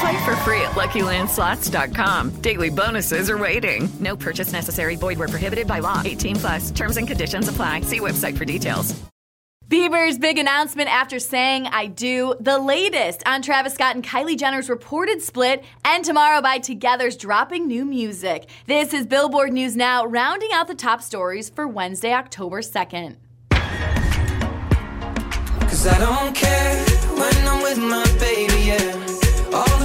Play for free at LuckyLandSlots.com. Daily bonuses are waiting. No purchase necessary. Void where prohibited by law. 18 plus. Terms and conditions apply. See website for details. Bieber's big announcement after saying I do, the latest on Travis Scott and Kylie Jenner's reported split, and tomorrow by Together's dropping new music. This is Billboard News Now, rounding out the top stories for Wednesday, October 2nd. Cause I don't care when I'm with my baby, yeah.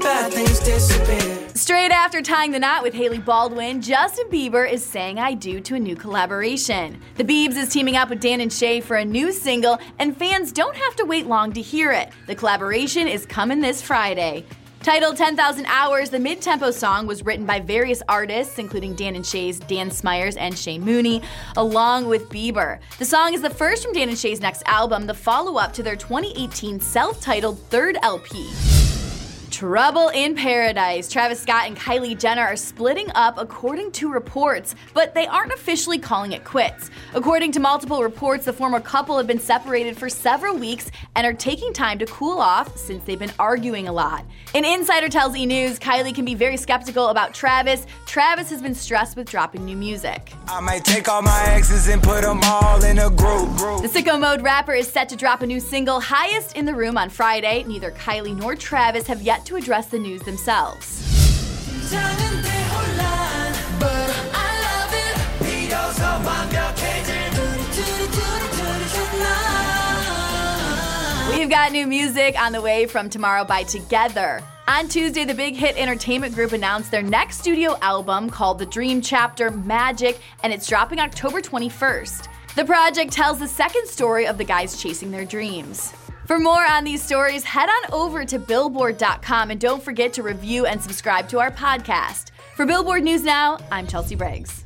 Bad things disappear. Straight after tying the knot with Hailey Baldwin, Justin Bieber is saying I do to a new collaboration. The Biebs is teaming up with Dan and Shay for a new single, and fans don't have to wait long to hear it. The collaboration is coming this Friday. Titled 10,000 Hours, the mid tempo song was written by various artists, including Dan and Shay's Dan Smyers and Shay Mooney, along with Bieber. The song is the first from Dan and Shay's next album, the follow up to their 2018 self titled third LP. Trouble in Paradise. Travis Scott and Kylie Jenner are splitting up according to reports, but they aren't officially calling it quits. According to multiple reports, the former couple have been separated for several weeks and are taking time to cool off since they've been arguing a lot. An insider tells E! News Kylie can be very skeptical about Travis. Travis has been stressed with dropping new music. I might take all my exes and put them all in a group. The Sicko Mode rapper is set to drop a new single, Highest in the Room, on Friday. Neither Kylie nor Travis have yet to address the news themselves. We've got new music on the way from Tomorrow by Together. On Tuesday, the Big Hit Entertainment Group announced their next studio album called The Dream Chapter Magic, and it's dropping October 21st. The project tells the second story of the guys chasing their dreams. For more on these stories, head on over to Billboard.com and don't forget to review and subscribe to our podcast. For Billboard News Now, I'm Chelsea Briggs.